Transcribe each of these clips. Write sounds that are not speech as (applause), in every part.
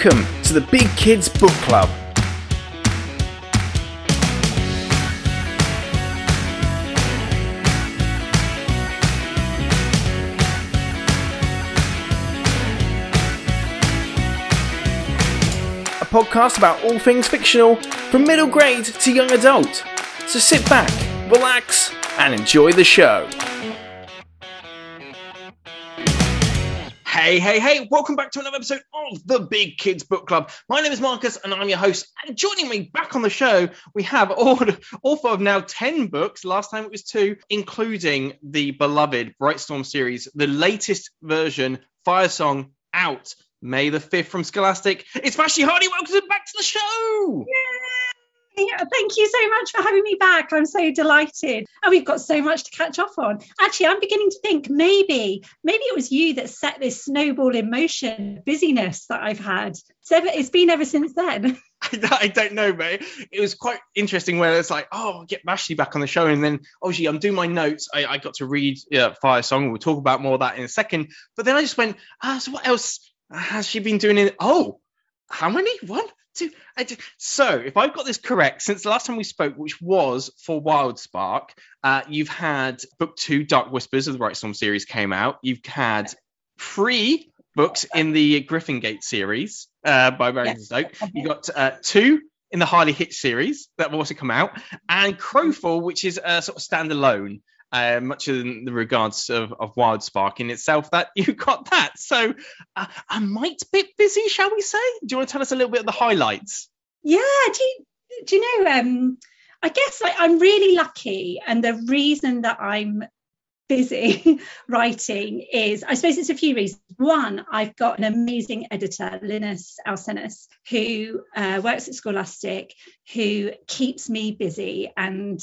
Welcome to the Big Kids Book Club. A podcast about all things fictional from middle grade to young adult. So sit back, relax, and enjoy the show. Hey, hey, hey, welcome back to another episode of the Big Kids Book Club. My name is Marcus and I'm your host. And joining me back on the show, we have all, author of now 10 books. Last time it was two, including the beloved Brightstorm series, the latest version, Firesong, out May the 5th from Scholastic. It's Vashti Hardy. Welcome back to the show. Yeah, thank you so much for having me back. I'm so delighted. And we've got so much to catch up on. Actually, I'm beginning to think maybe, maybe it was you that set this snowball in motion, busyness that I've had. So it's been ever since then. (laughs) I don't know, but it was quite interesting where it's like, oh, get Vashti back on the show. And then obviously I'm doing my notes. I, I got to read uh, Firesong. We'll talk about more of that in a second. But then I just went, ah, so what else has she been doing? In oh, how many? One, two. Just, so if I've got this correct, since the last time we spoke, which was for Wildspark, uh, you've had book two, Dark Whispers of the Brightstorm series came out. You've had three books in the Griffin Gate series uh, by Barrington yes. Stoke. You got uh, two in the Harley Hitch series that have also come out, and Crowfall, which is a sort of standalone uh, much in the regards of, of Wildspark in itself, that (laughs) you got that. So uh, I might be busy, shall we say? Do you want to tell us a little bit of the highlights? Yeah, do you, do you know? Um, I guess like, I'm really lucky, and the reason that I'm busy (laughs) writing is I suppose it's a few reasons. One, I've got an amazing editor, Linas Alsenas, who uh, works at Scholastic, who keeps me busy and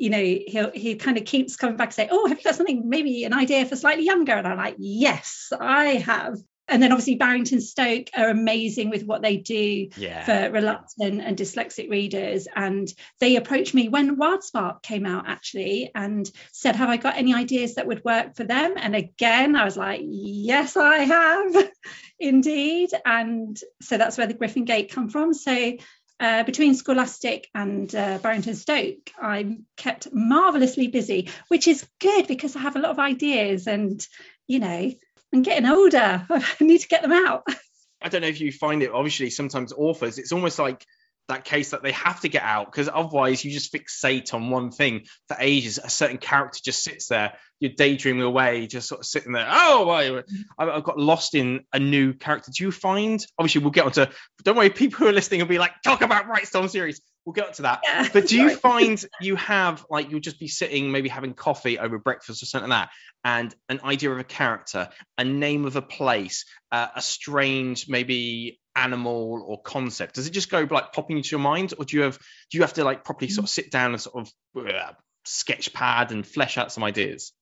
you know, he'll he kind of keeps coming back and say, "Oh, have you got something? Maybe an idea for slightly younger?" And I'm like, "Yes, I have." And then obviously Barrington Stoke are amazing with what they do yeah. for reluctant and dyslexic readers. And they approached me when Wildspark came out actually and said, Have I got any ideas that would work for them? And again, I was like, Yes, I have (laughs) indeed. And so that's where the Griffin Gate come from. So uh, between Scholastic and uh, Barrington Stoke, I'm kept marvelously busy, which is good because I have a lot of ideas and, you know, I'm getting older. (laughs) I need to get them out. (laughs) I don't know if you find it, obviously, sometimes authors, it's almost like that case that they have to get out because otherwise you just fixate on one thing for ages. A certain character just sits there, you're daydreaming away, just sort of sitting there. Oh, well, I've got lost in a new character. Do you find? Obviously, we'll get onto. Don't worry, people who are listening will be like, talk about Brightstorm series. We'll get on to that. Yeah, (laughs) but do you find you have like you'll just be sitting, maybe having coffee over breakfast or something like that, and an idea of a character, a name of a place, uh, a strange maybe animal or concept? Does it just go like popping into your mind, or do you have do you have to like properly sort of sit down and sort of uh, sketch pad and flesh out some ideas?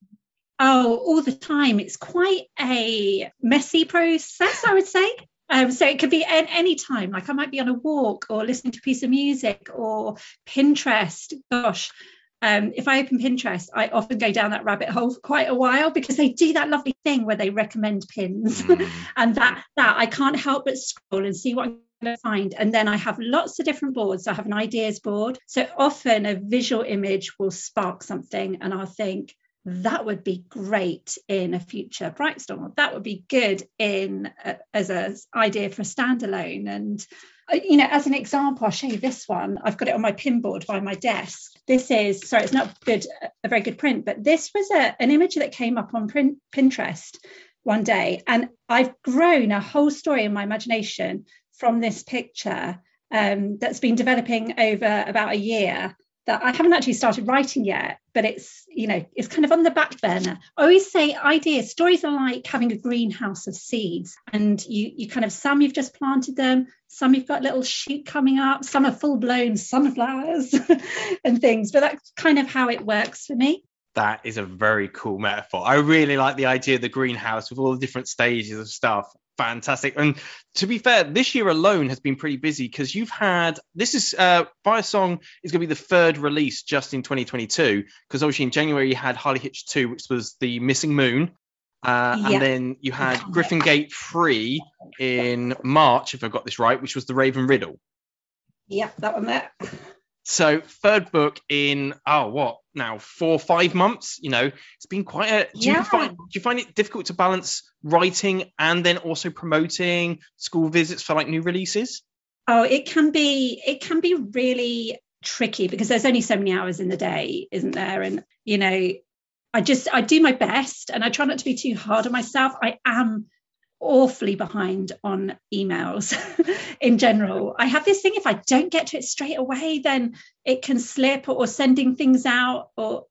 Oh, all the time. It's quite a messy process, I would say. Um, so it could be at any time. Like I might be on a walk or listening to a piece of music or Pinterest. Gosh, um, if I open Pinterest, I often go down that rabbit hole for quite a while because they do that lovely thing where they recommend pins, (laughs) mm. and that that I can't help but scroll and see what I'm going to find. And then I have lots of different boards. I have an ideas board, so often a visual image will spark something, and I'll think that would be great in a future Brightstorm. That would be good in uh, as an idea for a standalone and you know, as an example, I'll show you this one. I've got it on my pinboard by my desk. This is, sorry, it's not good, a very good print, but this was a, an image that came up on print, Pinterest one day. And I've grown a whole story in my imagination from this picture um, that's been developing over about a year that I haven't actually started writing yet, but it's, you know, it's kind of on the back burner. I always say ideas, stories are like having a greenhouse of seeds. And you you kind of some you've just planted them, some you've got little shoot coming up, some are full-blown sunflowers (laughs) and things. But that's kind of how it works for me. That is a very cool metaphor. I really like the idea of the greenhouse with all the different stages of stuff fantastic. And to be fair, this year alone has been pretty busy because you've had this is uh Firesong is going to be the third release just in 2022 because obviously in January you had Harley Hitch 2, which was the Missing Moon. Uh, Yeah. And then you had Griffin Gate 3 in March, if I've got this right, which was the Raven Riddle. Yeah, that one there. So third book in oh what now four or five months. You know, it's been quite a. Do Yeah. you find do you find it difficult to balance writing and then also promoting school visits for like new releases? Oh, it can be it can be really tricky because there's only so many hours in the day, isn't there? And you know, I just I do my best and I try not to be too hard on myself. I am awfully behind on emails (laughs) in general. I have this thing if I don't get to it straight away, then it can slip or, or sending things out or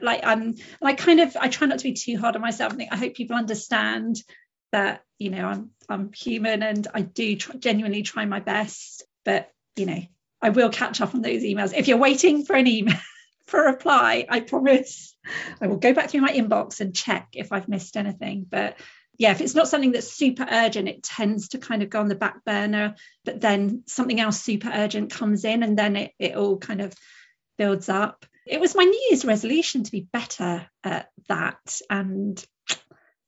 like I'm like kind of I try not to be too hard on myself. I think I hope people understand that you know I'm I'm human and I do try, genuinely try my best, but you know I will catch up on those emails. If you're waiting for an email (laughs) for a reply, I promise I will go back through my inbox and check if I've missed anything. But yeah, if it's not something that's super urgent, it tends to kind of go on the back burner. But then something else super urgent comes in, and then it, it all kind of builds up. It was my New Year's resolution to be better at that. And,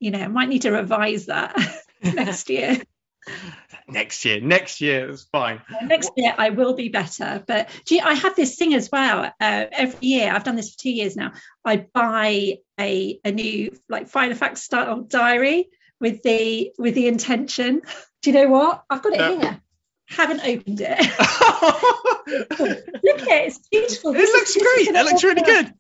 you know, I might need to revise that (laughs) next year. (laughs) Next year, next year it's fine. next year I will be better. But you, I have this thing as well. Uh, every year, I've done this for two years now. I buy a a new like Filofax style diary with the with the intention. Do you know what? I've got it No. here. Haven't opened it. it (laughs) (laughs) Look at it. It's beautiful. This looks great. It looks really good.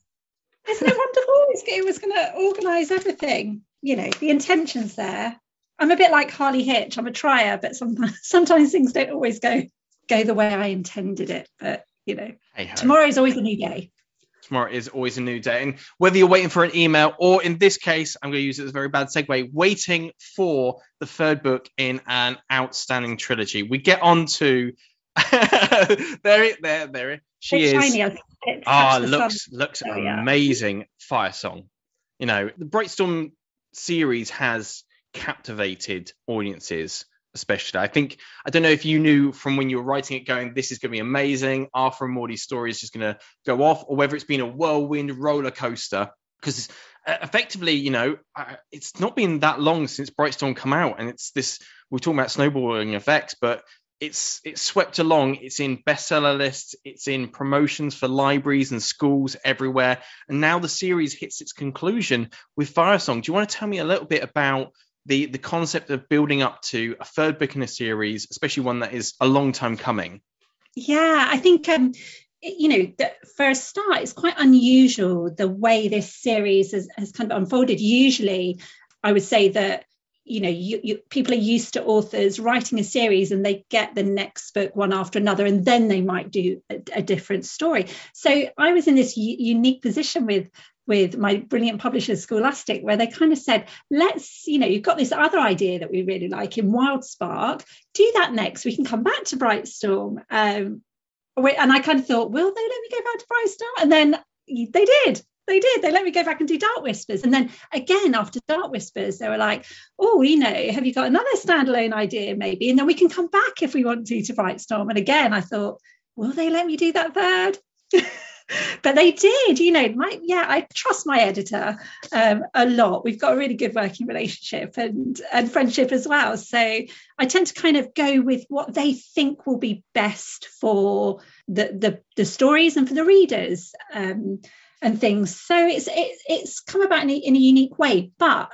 Isn't it wonderful? It's, it was going to organise everything. You know, the intention's there. I'm a bit like Harley Hitch. I'm a trier, but sometimes (laughs) sometimes things don't always go go the way I intended it. But you know, Hey-ho. tomorrow is always a new day. Tomorrow is always a new day. And whether you're waiting for an email or in this case, I'm going to use it as a very bad segue, waiting for the third book in an outstanding trilogy. We get on to (laughs) there, it- there, there. it- She It's is. shiny. I think it Ah, catch the sun. looks looks Oh, yeah. amazing. Firesong. You know, the Brightstorm series has captivated audiences, especially. I think I don't know if you knew from when you were writing it, going, "This is going to be amazing." Arthur and Morty's story is just going to go off, or whether it's been a whirlwind roller coaster. Because effectively, you know, it's not been that long since Brightstorm come out, and it's this. We're talking about snowballing effects, but it's it's swept along. It's in bestseller lists. It's in promotions for libraries and schools everywhere. And now the series hits its conclusion with Firesong. Do you want to tell me a little bit about the the concept of building up to a third book in a series, especially one that is a long time coming? Yeah, I think um, you know, for a start, it's quite unusual the way this series has, has kind of unfolded. Usually, I would say that you know, you, you, people are used to authors writing a series and they get the next book one after another, and then they might do a, a different story. So I was in this u- unique position with with my brilliant publisher Scholastic, where they kind of said, let's, you know, you've got this other idea that we really like in Wildspark, do that next. We can come back to Brightstorm. Um, and I kind of thought, will they let me go back to Brightstorm? And then they did. They did. They let me go back and do Dark Whispers. And then again, after Dark Whispers, they were like, oh, you know, have you got another standalone idea maybe? And then we can come back if we want to to Brightstorm. And again, I thought, will they let me do that third? (laughs) (laughs) but they did, you know, my yeah, I trust my editor um, a lot. We've got a really good working relationship and and friendship as well. So I tend to kind of go with what they think will be best for the the, the stories and for the readers. Um, and things. So it's it, it's come about in a, in a unique way, but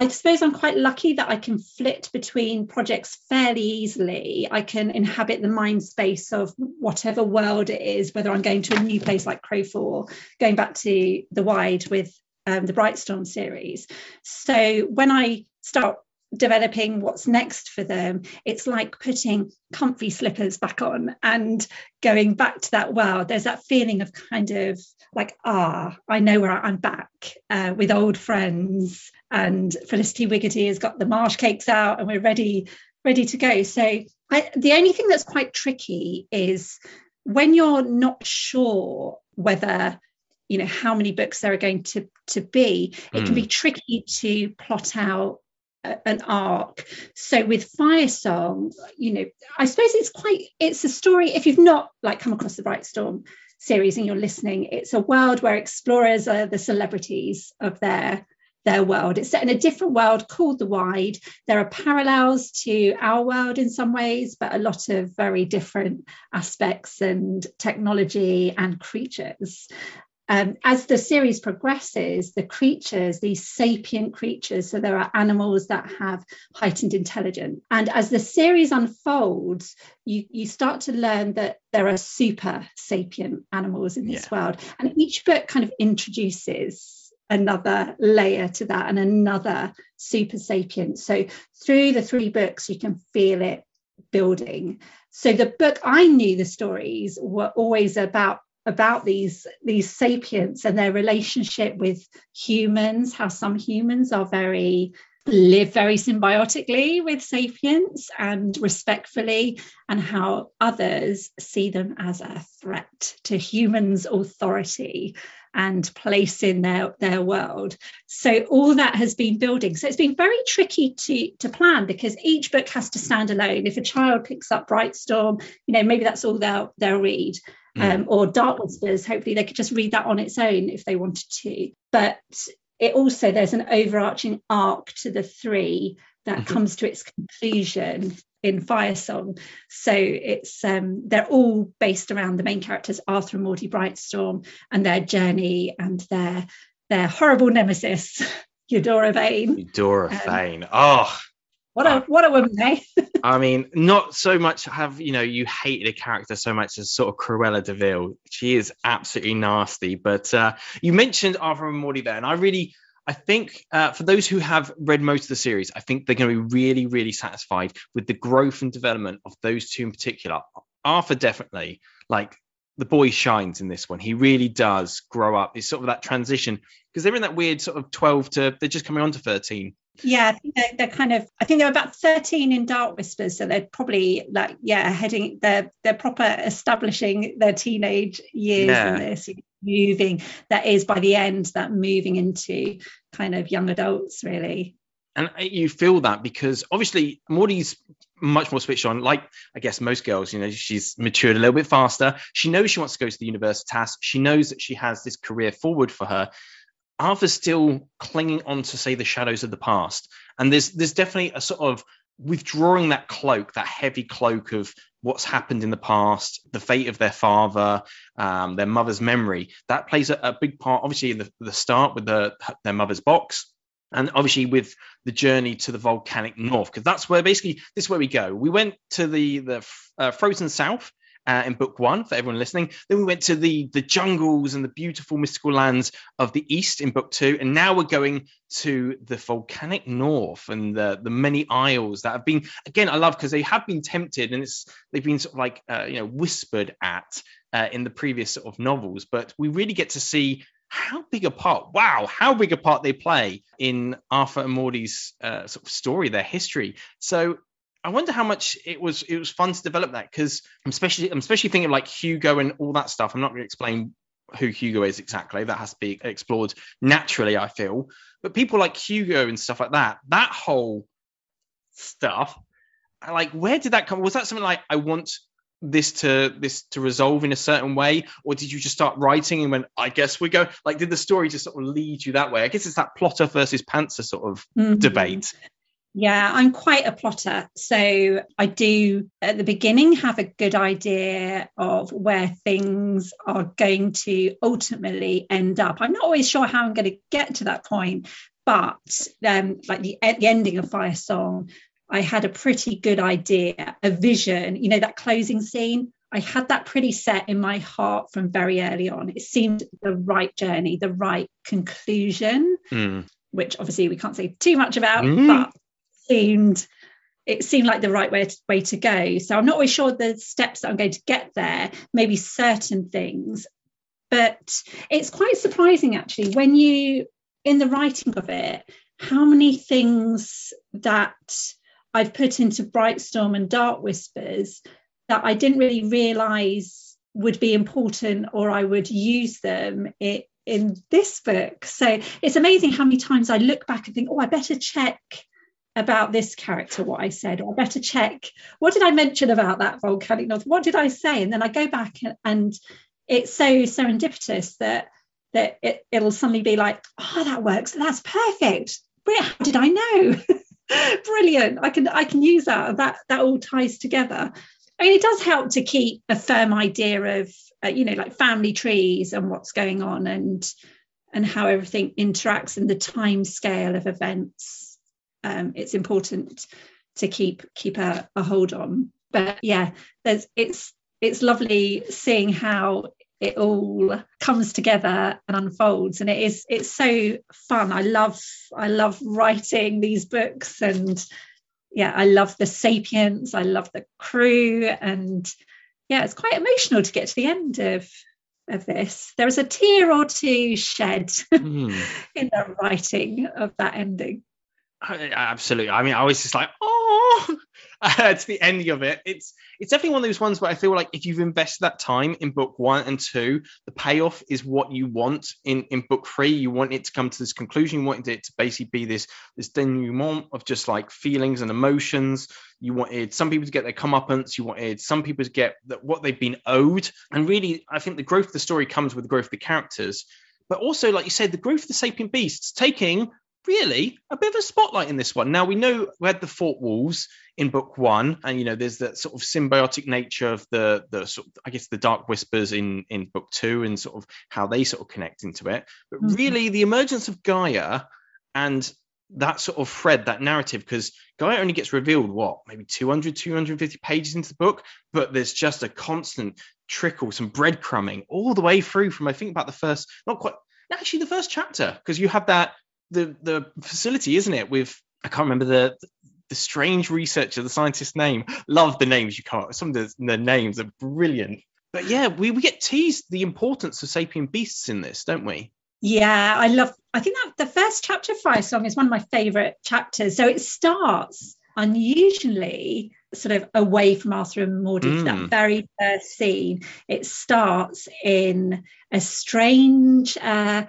I suppose I'm quite lucky that I can flit between projects fairly easily. I can inhabit the mind space of whatever world it is, whether I'm going to a new place like Crowfall, going back to the wide with um, the Brightstorm series. So when I start developing what's next for them, it's like putting comfy slippers back on and going back to that world. There's that feeling of kind of like, ah, I know where I'm back uh, with old friends, and Felicity Wiggity has got the marsh cakes out, and we're ready, ready to go. So I, the only thing that's quite tricky is when you're not sure whether you know how many books there are going to to be it can be tricky to plot out an arc so with fire song you know i suppose it's quite it's a story if you've not like come across the brightstorm series and you're listening it's a world where explorers are the celebrities of their their world. It's set in a different world called the Wide. There are parallels to our world in some ways, but a lot of very different aspects and technology and creatures. Um, as the series progresses, the creatures, these sapient creatures, so there are animals that have heightened intelligence. And as the series unfolds, you, you start to learn that there are super sapient animals in this yeah. world. And each book kind of introduces another layer to that and another super sapient. So through the three books, you can feel it building. So the book I knew the stories were always about about these these sapients and their relationship with humans how some humans are very live very symbiotically with sapients and respectfully and how others see them as a threat to humans authority and place in their, their world. So all that has been building. So it's been very tricky to, to plan because each book has to stand alone. If a child picks up Brightstorm, you know, maybe that's all they'll they'll read. Mm. Um, or Dark Whispers, hopefully they could just read that on its own if they wanted to. But it also there's an overarching arc to the three that mm-hmm. comes to its conclusion in Firesong. So it's um, they're all based around the main characters Arthur and Maudie Brightstorm and their journey and their their horrible nemesis (laughs) Eudora Vane. Eudora um, Vane. Oh, what a what a woman, eh? (laughs) I mean, not so much have you know you hated a character so much as sort of Cruella de Vil. She is absolutely nasty. But uh, you mentioned Arthur and Maudie there, and I really I think uh, for those who have read most of the series, I think they're going to be really, really satisfied with the growth and development of those two in particular. Arthur definitely, like the boy shines in this one. He really does grow up. It's sort of that transition because they're in that weird sort of 12 to they're just coming on to 13 yeah, I think they're, they're, kind of. I think they're about thirteen in Dark Whispers, so they're probably like yeah, heading. They're they're proper establishing their teenage years yeah. in this, moving. That is by the end that moving into kind of young adults, really. And uh, you feel that because obviously Maudie's much more switched on. Like I guess most girls, you know, she's matured a little bit faster. She knows she wants to go to the Universitas. She knows that she has this career forward for her. Arthur's still clinging on to say the shadows of the past, and there's there's definitely a sort of withdrawing that cloak, that heavy cloak of what's happened in the past, the fate of their father, um, their mother's memory. That plays a, a big part, obviously, in the, the start with the, their mother's box, and obviously with the journey to the volcanic north, because that's where basically this is where we go. We went to the the uh, frozen south, uh, in book one for everyone listening. Then we went to the the jungles and the beautiful mystical lands of the east in book two, and now we're going to the volcanic north and the the many isles that have been again I love because they have been tempted and it's they've been sort of like uh, you know whispered at uh, in the previous sort of novels, but we really get to see how big a part wow how big a part they play in arthur and maudie's uh, sort of story their history so I wonder how much it was it was fun to develop that because I'm especially I'm especially thinking of like Hugo and all that stuff. I'm not going to explain who Hugo is exactly. That has to be explored naturally, I feel. But people like Hugo and stuff like that, that whole stuff, like where did that come? Was that something like I want this to this to resolve in a certain way, or did you just start writing and went, I guess we go? Like, did the story just sort of lead you that way? I guess it's that plotter versus pantser sort of mm-hmm. debate. Yeah, I'm quite a plotter. So I do at the beginning have a good idea of where things are going to ultimately end up. I'm not always sure how I'm going to get to that point, but um, like the, the ending of Firesong, I had a pretty good idea, a vision, you know, that closing scene. I had that pretty set in my heart from very early on. It seemed the right journey, the right conclusion, mm. which obviously we can't say too much about, mm. but seemed it seemed like the right way to, way to go. So I'm not always sure the steps that I'm going to get there, maybe certain things, but it's quite surprising actually when you, in the writing of it, how many things that I've put into Brightstorm and Dark Whispers that I didn't really realize would be important or I would use them it, in this book. So it's amazing how many times I look back and think, oh, I better check about this character what I said, or I better check what did I mention about that volcanic north? What did I say? And then I go back and, and it's so serendipitous that that it, it'll suddenly be like, oh, that works. That's perfect. How did I know? (laughs) (laughs) Brilliant. I can I can use that. That that all ties together. I mean, it does help to keep a firm idea of, uh, you know, like family trees and what's going on and and how everything interacts and the time scale of events. Um, it's important to keep keep a, a hold on. But yeah, there's it's it's lovely seeing how it all comes together and unfolds. And it is it's so fun. I love i love writing these books and yeah i love the sapients i love the crew. And yeah it's quite emotional to get to the end of of this. There is a tear or two shed mm. (laughs) in the writing of that ending absolutely i mean i was just like oh (laughs) uh, to the ending of it. It's it's definitely one of those ones where I feel like if you've invested that time in book one and two, the payoff is what you want in in book three. You want it to come to this conclusion. You want it to basically be this this denouement of just like feelings and emotions. You wanted some people to get their comeuppance. You wanted some people to get that what they've been owed. And really, I think the growth of the story comes with the growth of the characters but also, like you said, the growth of the sapient beasts, taking really a bit of a spotlight in this one. Now we know we had the thought-wolves in book one, and you know there's that sort of symbiotic nature of the the sort of, I guess the Dark Whispers in in book two, and sort of how they sort of connect into it. But mm-hmm. really, the emergence of Gaia and that sort of thread, that narrative, because Gaia only gets revealed what maybe 200, 250 pages into the book, but there's just a constant trickle, some breadcrumbing all the way through from I think about the first, not quite actually the first chapter because you have that the the facility, isn't it? With I can't remember the the strange researcher, the scientist's name. Love the names you can't. Some of the, the names are brilliant. But yeah, we, we get teased the importance of sapient beasts in this, don't we? Yeah, I love. I think that the first chapter of Firesong is one of my favourite chapters. So it starts unusually sort of away from Arthur and Maudie mm. that very first scene. It starts in a strange uh,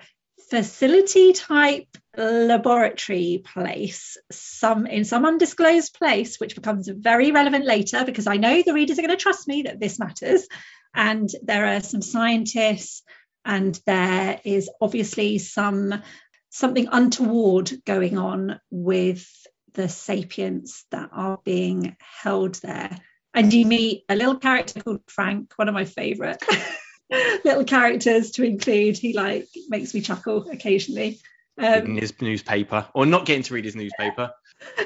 facility type laboratory place some in some undisclosed place which becomes very relevant later because i know the readers are going to trust me that this matters. And there are some scientists and there is obviously some something untoward going on with the sapients that are being held there. And you meet a little character called frank one of my favorite (laughs) (laughs) little characters to include. He like makes me chuckle occasionally. Um, his newspaper or not getting to read his newspaper. (laughs)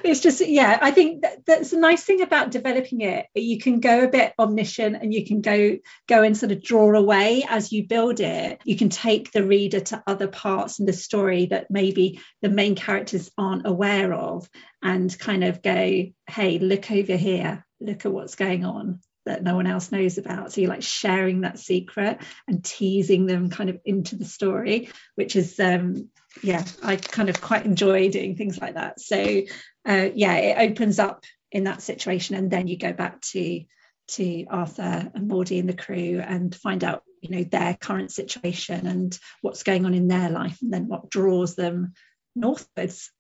It's just yeah, I think that, that's a nice thing about developing it. You can go a bit omniscient and you can go go and sort of draw away as you build it. You can take the reader to other parts in the story that maybe the main characters aren't aware of and kind of go, hey, look over here, look at what's going on that no one else knows about. So you're like sharing that secret and teasing them kind of into the story, which is um yeah, I kind of quite enjoy doing things like that. So uh, yeah, it opens up in that situation, and then you go back to to Arthur and Maudie and the crew and find out you know their current situation and what's going on in their life, and then what draws them northwards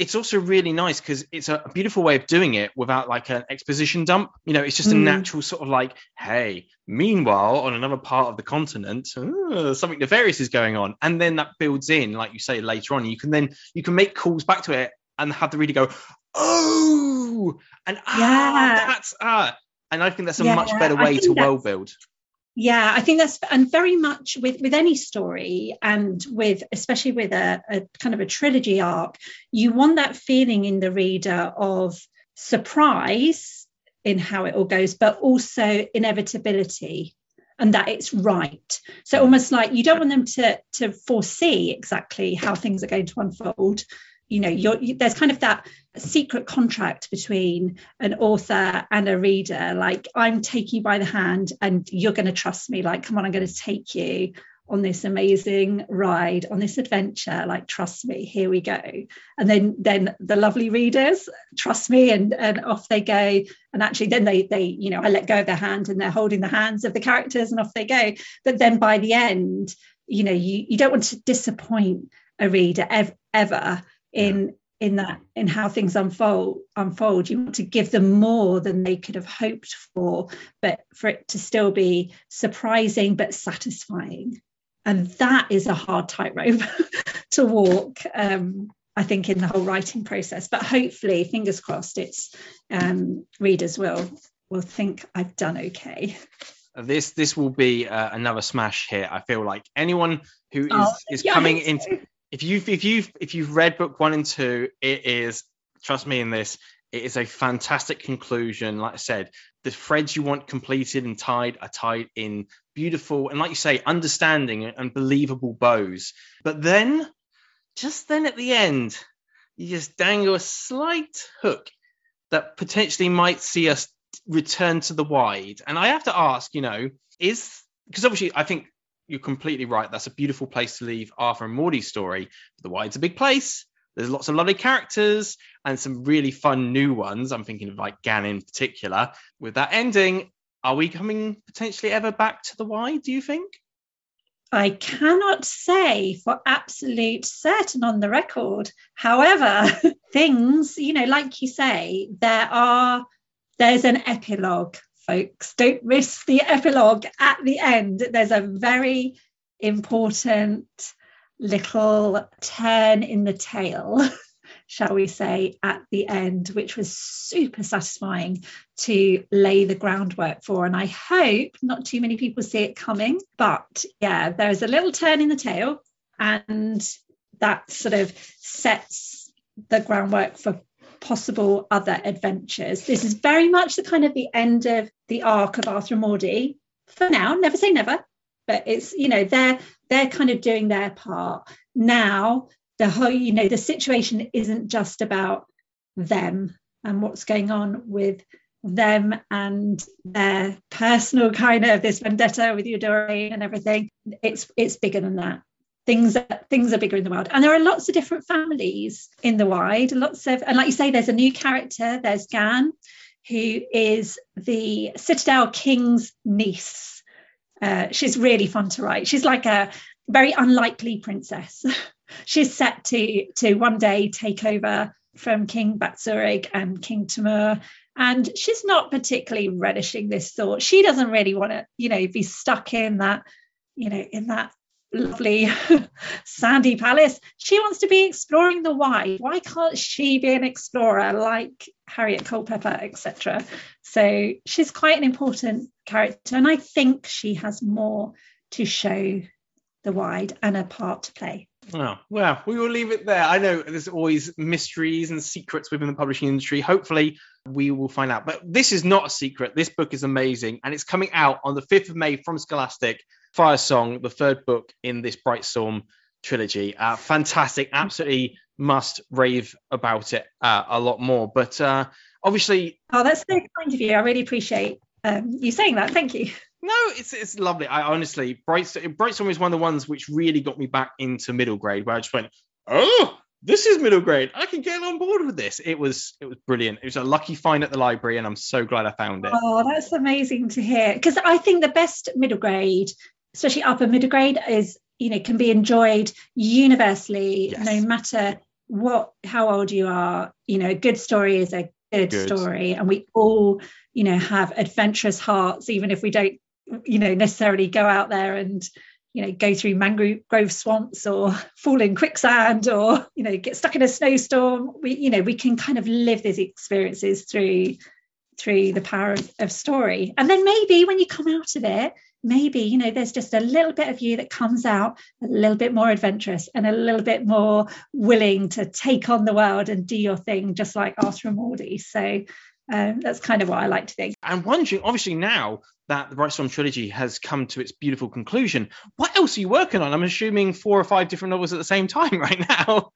it's also really nice because it's a beautiful way of doing it without like an exposition dump. You know, it's just a mm. natural sort of like, hey, meanwhile, on another part of the continent, uh, something nefarious is going on. And then that builds in, like you say later on. You can then you can make calls back to it and have the reader go, oh, and ah, yeah. that's ah. And I think that's a yeah, much better way to world build yeah i think that's and very much with with any story and with especially with a, a, kind of a trilogy arc you want that feeling in the reader of surprise in how it all goes but also inevitability and that it's right. So mm. almost like you don't want them to to foresee exactly how things are going to unfold you know you, there's kind of that secret contract between an author and a reader. Like i'm taking you by the hand and you're going to trust me. Like come on i'm going to take you on this amazing ride on this adventure. Like trust me here we go. And then then the lovely readers trust me and and off they go. And actually then they they you know i let go of their hand and they're holding the hands of the characters and off they go. But then by the end you know you you don't want to disappoint a reader ever, ever in in that in how things unfold unfold you want to give them more than they could have hoped for but for it to still be surprising but satisfying and that is a hard tightrope (laughs) to walk um, I think in the whole writing process. But hopefully, fingers crossed, it's um, readers will will think I've done okay. This this will be uh, another smash hit. I feel like anyone who is oh, is yeah, coming into. If you if you if you've read book one and two, it is trust me in this. It is a fantastic conclusion. Like I said, the threads you want completed and tied are tied in beautiful and, like you say, understanding and believable bows. But then just then at the end, you just dangle a slight hook that potentially might see us return to the wide. And I have to ask, you know, is because obviously I think you're completely right. That's a beautiful place to leave Arthur and Maudie's story. The Why wide's a big place. There's lots of lovely characters and some really fun new ones. I'm thinking of like Gan in particular. With that ending, are we coming potentially ever back to the wide, do you think? I cannot say for absolute certain on the record. However, (laughs) things, you know, like you say, there are there's an epilogue, folks. Don't miss the epilogue at the end. There's a very important little turn in the tale (laughs) shall we say, at the end, which was super satisfying to lay the groundwork for. And I hope not too many people see it coming. But yeah, there's a little turn in the tale, and that sort of sets the groundwork for possible other adventures. This is very much the kind of the end of the arc of Arthur Maudie. For now, never say never, but it's you know they're they're kind of doing their part now the whole you know the situation isn't just about them and what's going on with them and their personal kind of this vendetta with Eudora and everything. It's it's bigger than that. Things things are bigger in the world, and there are lots of different families in the wide. Lots of, and like you say, there's a new character. There's Gan, who is the Citadel King's niece. Uh, she's really fun to write. She's like a very unlikely princess. (laughs) she's set to to one day take over from King Batsurig and King Timur. And she's not particularly relishing this thought. She doesn't really want to, you know, be stuck in that, you know, in that lovely (laughs) sandy palace. She wants to be exploring the wide. Why can't she be an explorer like Harriet Culpeper, etc.? So she's quite an important character, and I think she has more to show the wide and a part to play. Oh, well, we will leave it there. I know there's always mysteries and secrets within the publishing industry. Hopefully, we will find out. But this is not a secret. This book is amazing, and it's coming out on the 5th of May from Scholastic. Firesong, the third book in this Brightstorm trilogy. Uh, fantastic. Absolutely must rave about it uh, a lot more. But uh, obviously. Oh, that's so kind of you. I really appreciate um, you saying that. Thank you. No, it's it's lovely. I honestly, Brightstorm, Brightstorm is one of the ones which really got me back into middle grade, where I just went, oh, this is middle grade. I can get on board with this. It was it was brilliant. It was a lucky find at the library, and I'm so glad I found it. Oh, that's amazing to hear. Because I think the best middle grade, especially upper middle grade, is you know can be enjoyed universally, yes. no matter what how old you are. You know, a good story is a good, good story, and we all you know have adventurous hearts, even if we don't you know necessarily go out there and you know go through mangrove swamps or (laughs) fall in quicksand or you know get stuck in a snowstorm we you know we can kind of live these experiences through through the power of, of story and then maybe when you come out of it maybe you know there's just a little bit of you that comes out a little bit more adventurous and a little bit more willing to take on the world and do your thing just like Arthur Maudie so um, that's kind of what I like to think. I'm wondering, obviously, now that the Brightstorm trilogy has come to its beautiful conclusion, what else are you working on? I'm assuming four or five different novels at the same time (laughs) right now.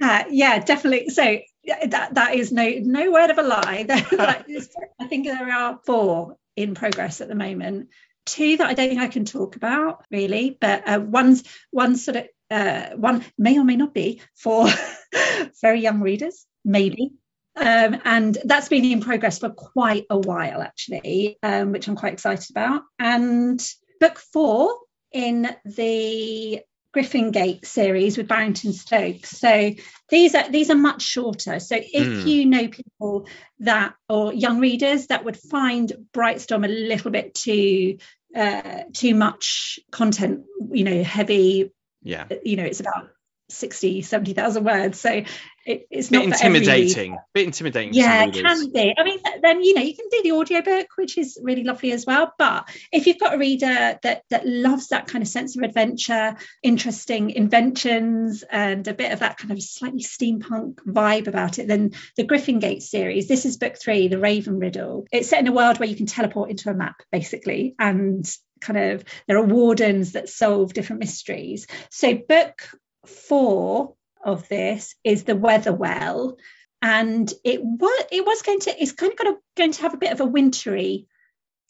Yeah, yeah definitely. So that that is no no word of a lie. (laughs) I think there are four in progress at the moment. Two that I don't think I can talk about really, but uh, one's one sort of uh, one may or may not be for (laughs) very young readers, maybe um, and that's been in progress for quite a while, actually, um, which I'm quite excited about. And book four in the Griffin Gate series with Barrington Stokes. So these are these are much shorter. So if mm. you know people that or young readers that would find Brightstorm a little bit too uh, too much content, you know, heavy. Yeah. You know, it's about 60, 70,000 words. So it, it's bit not intimidating. Bit intimidating. Yeah, it can be. I mean, then you know, you can do the audiobook, which is really lovely as well. But if you've got a reader that that loves that kind of sense of adventure, interesting inventions, and a bit of that kind of slightly steampunk vibe about it, then the Griffin Gate series, this is book three, The Raven Riddle. It's set in a world where you can teleport into a map, basically, and kind of there are wardens that solve different mysteries. So book four of this is the weather well. And it was it was going to it's kind of got a, going to have a bit of a wintry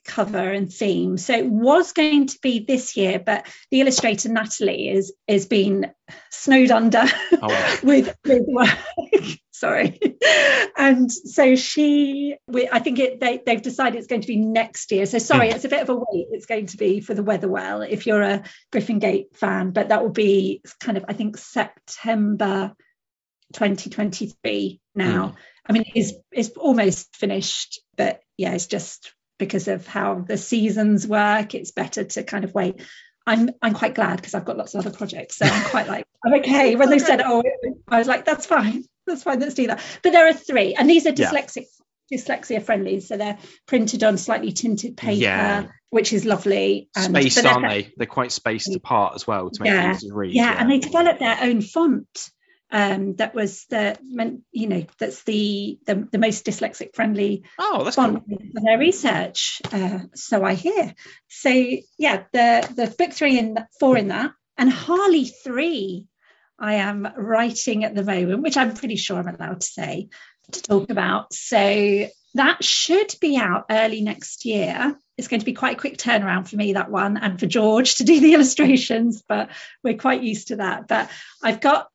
cover and theme. So it was going to be this year but the illustrator natalie is is been snowed under oh. (laughs) with with work sorry (laughs) and so she we, i think it they, they've decided it's going to be next year so sorry hmm. it's a bit of a wait it's going to be for the weather well if you're a griffin gate fan but that will be kind of i think september 2023 now mm. i mean it's it's almost finished but yeah it's just because of how the seasons work it's better to kind of wait I'm I'm quite glad because I've got lots of other projects. So I'm quite like, I'm okay. When they said, oh, I was like, that's fine that's fine. Let's do that. But there are three, and these are dyslexic, yeah. dyslexia friendly. So they're printed on slightly tinted paper, yeah. which is lovely. And, spaced, aren't they're, they? They're quite spaced apart as well to make yeah, it easy to read. Yeah, yeah, and they developed their own font. Um, that was the you know that's the the, the most dyslexic friendly oh that's font cool. for their research uh, so I hear so yeah the the book three and four in that and Harley three I am writing at the moment, which I'm pretty sure I'm allowed to say to talk about. So that should be out early next year. It's going to be quite a quick turnaround for me, that one, and for George to do the (laughs) illustrations, but we're quite used to that. But I've got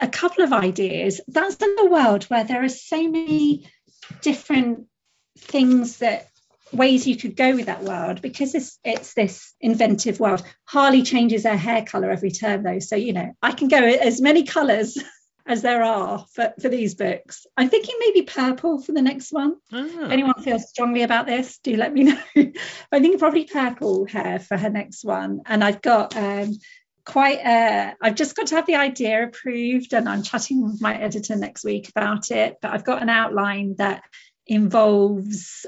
a couple of ideas. That's in the world where there are so many different things that ways you could go with that world because it's it's this inventive world. Harley changes her hair color every term though, so you know I can go as many colors (laughs) as there are for, for these books. I'm thinking maybe purple for the next one. Oh. anyone feels strongly about this, do let me (laughs) know. I think probably purple hair for her next one. And I've got um, quite uh, I've just got to have the idea approved and I'm chatting with my editor next week about it. But I've got an outline that involves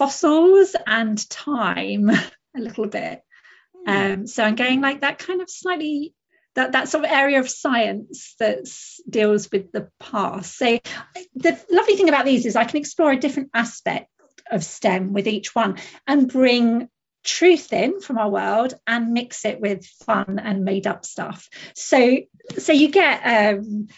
fossils and time (laughs) a little bit. Hmm. Um, so I'm going like that kind of slightly that that sort of area of science that deals with the past. So the lovely thing about these is I can explore a different aspect of STEM with each one and bring truth in from our world and mix it with fun and made up stuff. So so you get um,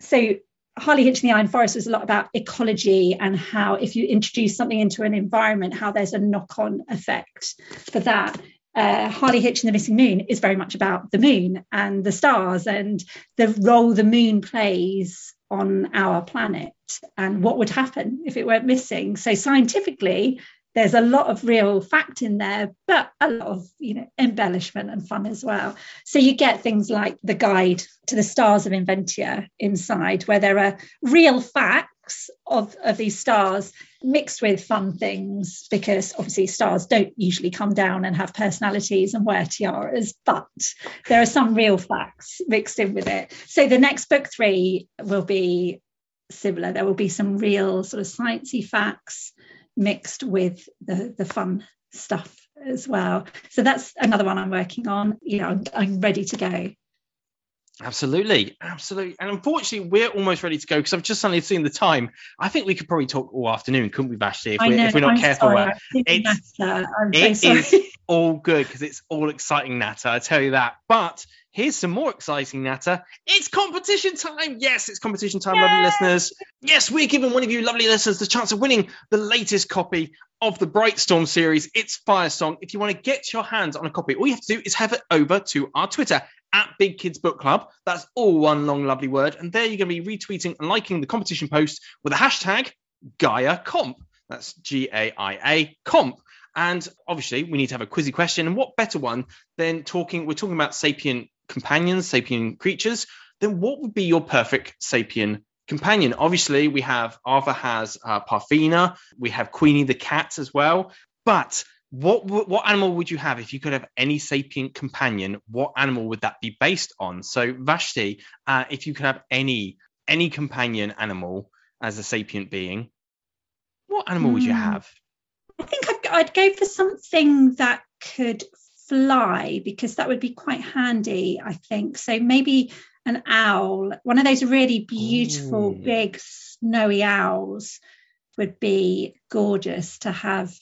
so Harley Hitch in the Iron Forest was a lot about ecology and how if you introduce something into an environment, how there's a knock-on effect for that. Uh, Harley Hitch and the Missing Moon is very much about the moon and the stars and the role the moon plays on our planet and what would happen if it weren't missing. So scientifically, there's a lot of real fact in there, but a lot of you know embellishment and fun as well. So you get things like the guide to the stars of Inventia inside, where there are real facts of, of these stars mixed with fun things, because obviously stars don't usually come down and have personalities and wear tiaras, but there are some real facts mixed in with it. So the next book three will be similar. There will be some real sort of sciencey facts mixed with the the fun stuff as well. So that's another one I'm working on. You know, I'm, I'm ready to go. Absolutely, absolutely. And unfortunately, we're almost ready to go because I've just suddenly seen the time. I think we could probably talk all afternoon, couldn't we, Vashti? If, we're, know, if we're not I'm careful, sorry, it's, it so is (laughs) all good because it's all exciting, Nata. I tell you that. But here's some more exciting natter. It's competition time. Yes, it's competition time, Yay! lovely listeners. Yes, we're giving one of you lovely listeners the chance of winning the latest copy of the Brightstorm series. It's Firesong. If you want to get your hands on a copy, all you have to do is head over to our Twitter at Big Kids Book Club. That's all one long, lovely word. And there you're going to be retweeting and liking the competition post with the hashtag Gaia Comp. That's G A I A Comp. And obviously, we need to have a quizzy question. And what better one than talking? We're talking about sapient companions, sapient creatures. Then what would be your perfect sapient companion? Obviously, we have Arthur has uh, Parthenia. We have Queenie the cat as well. But what what animal would you have if you could have any sapient companion? What animal would that be based on? So Vashti, uh, if you could have any any companion animal as a sapient being, what animal mm. would you hmm. have? I think I'd, I'd go for something that could fly because that would be quite handy. I think so. Maybe an owl, one of those really beautiful Ooh. big snowy owls, would be gorgeous to have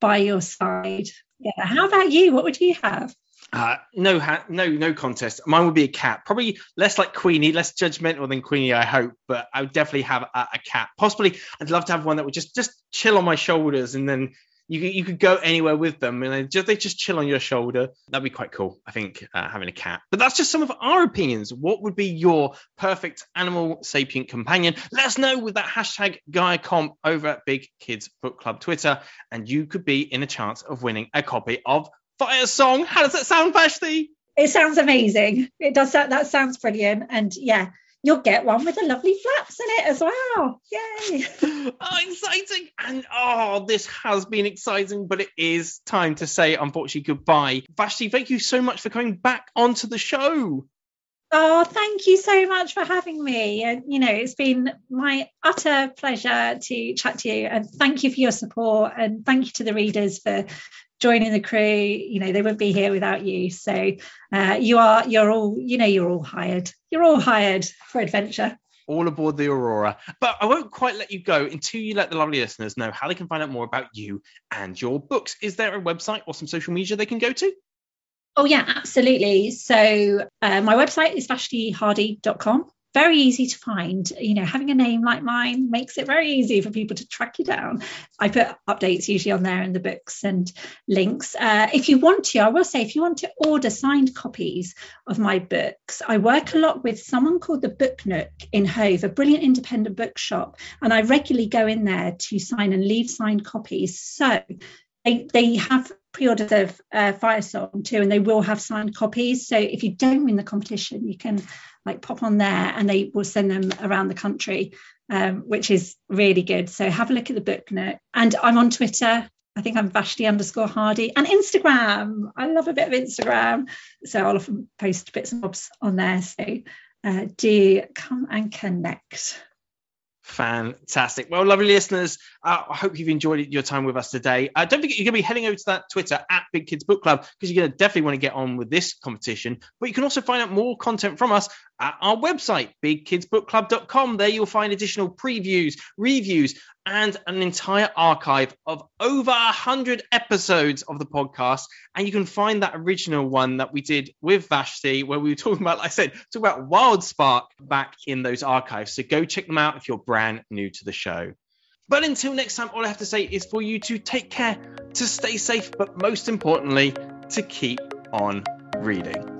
by your side. Yeah. How about you? What would you have? Uh, no, ha- no, no contest. Mine would be a cat. Probably less like Queenie, less judgmental than Queenie, I hope. But I would definitely have a, a, cat. Possibly, I'd love to have one that would just just chill on my shoulders, and then you you could go anywhere with them, and they just they just chill on your shoulder. That'd be quite cool, I think, uh, having a cat. But that's just some of our opinions. What would be your perfect animal sapient companion? Let us know with that hashtag Gaia Comp over at Big Kids Book Club Twitter, and you could be in a chance of winning a copy of Firesong. How does that sound, Vashti? It sounds amazing. It does. That sounds brilliant. And yeah, you'll get one with the lovely flaps in it as well. Yay! (laughs) oh, exciting! And oh, this has been exciting, but it is time to say, unfortunately, goodbye. Vashti, thank you so much for coming back onto the show. Oh, thank you so much for having me. And you know, it's been my utter pleasure to chat to you, and thank you for your support, and thank you to the readers for joining the crew you know they wouldn't be here without you. So uh, you are you're all you know you're all hired. You're all hired for adventure. All aboard the aurora. But i won't quite let you go until you let the lovely listeners know how they can find out more about you and your books. Is there a website or some social media they can go to? Oh yeah absolutely. So uh, my website is vashtihardy.com very easy to find. You know, having a name like mine makes it very easy for people to track you down. I put updates usually on there in the books and links. Uh, if you want to, I will say, if you want to order signed copies of my books, I work a lot with someone called the Book Nook in Hove, a brilliant independent bookshop, and I regularly go in there to sign and leave signed copies. So they, they have pre-orders of uh, Firesong too, and they will have signed copies. So if you don't win the competition, you can like pop on there and they will send them around the country, um, which is really good. So have a look at the Book Nook. And I'm on Twitter. I think I'm Vashti underscore Hardy and Instagram. I love a bit of Instagram. So I'll often post bits and bobs on there. So uh, do come and connect. Fantastic. Well, lovely listeners, uh, I hope you've enjoyed your time with us today. Uh, don't forget, you're going to be heading over to that Twitter at Big Kids Book Club because you're going to definitely want to get on with this competition. But you can also find out more content from us at our website, bigkidsbookclub.com. There you'll find additional previews, reviews, and an entire archive of over 100 episodes of the podcast. And you can find that original one that we did with Vashti, where we were talking about, like I said, talking about Wildspark back in those archives. So go check them out if you're brand new to the show. But until next time, all I have to say is for you to take care, to stay safe, but most importantly, to keep on reading.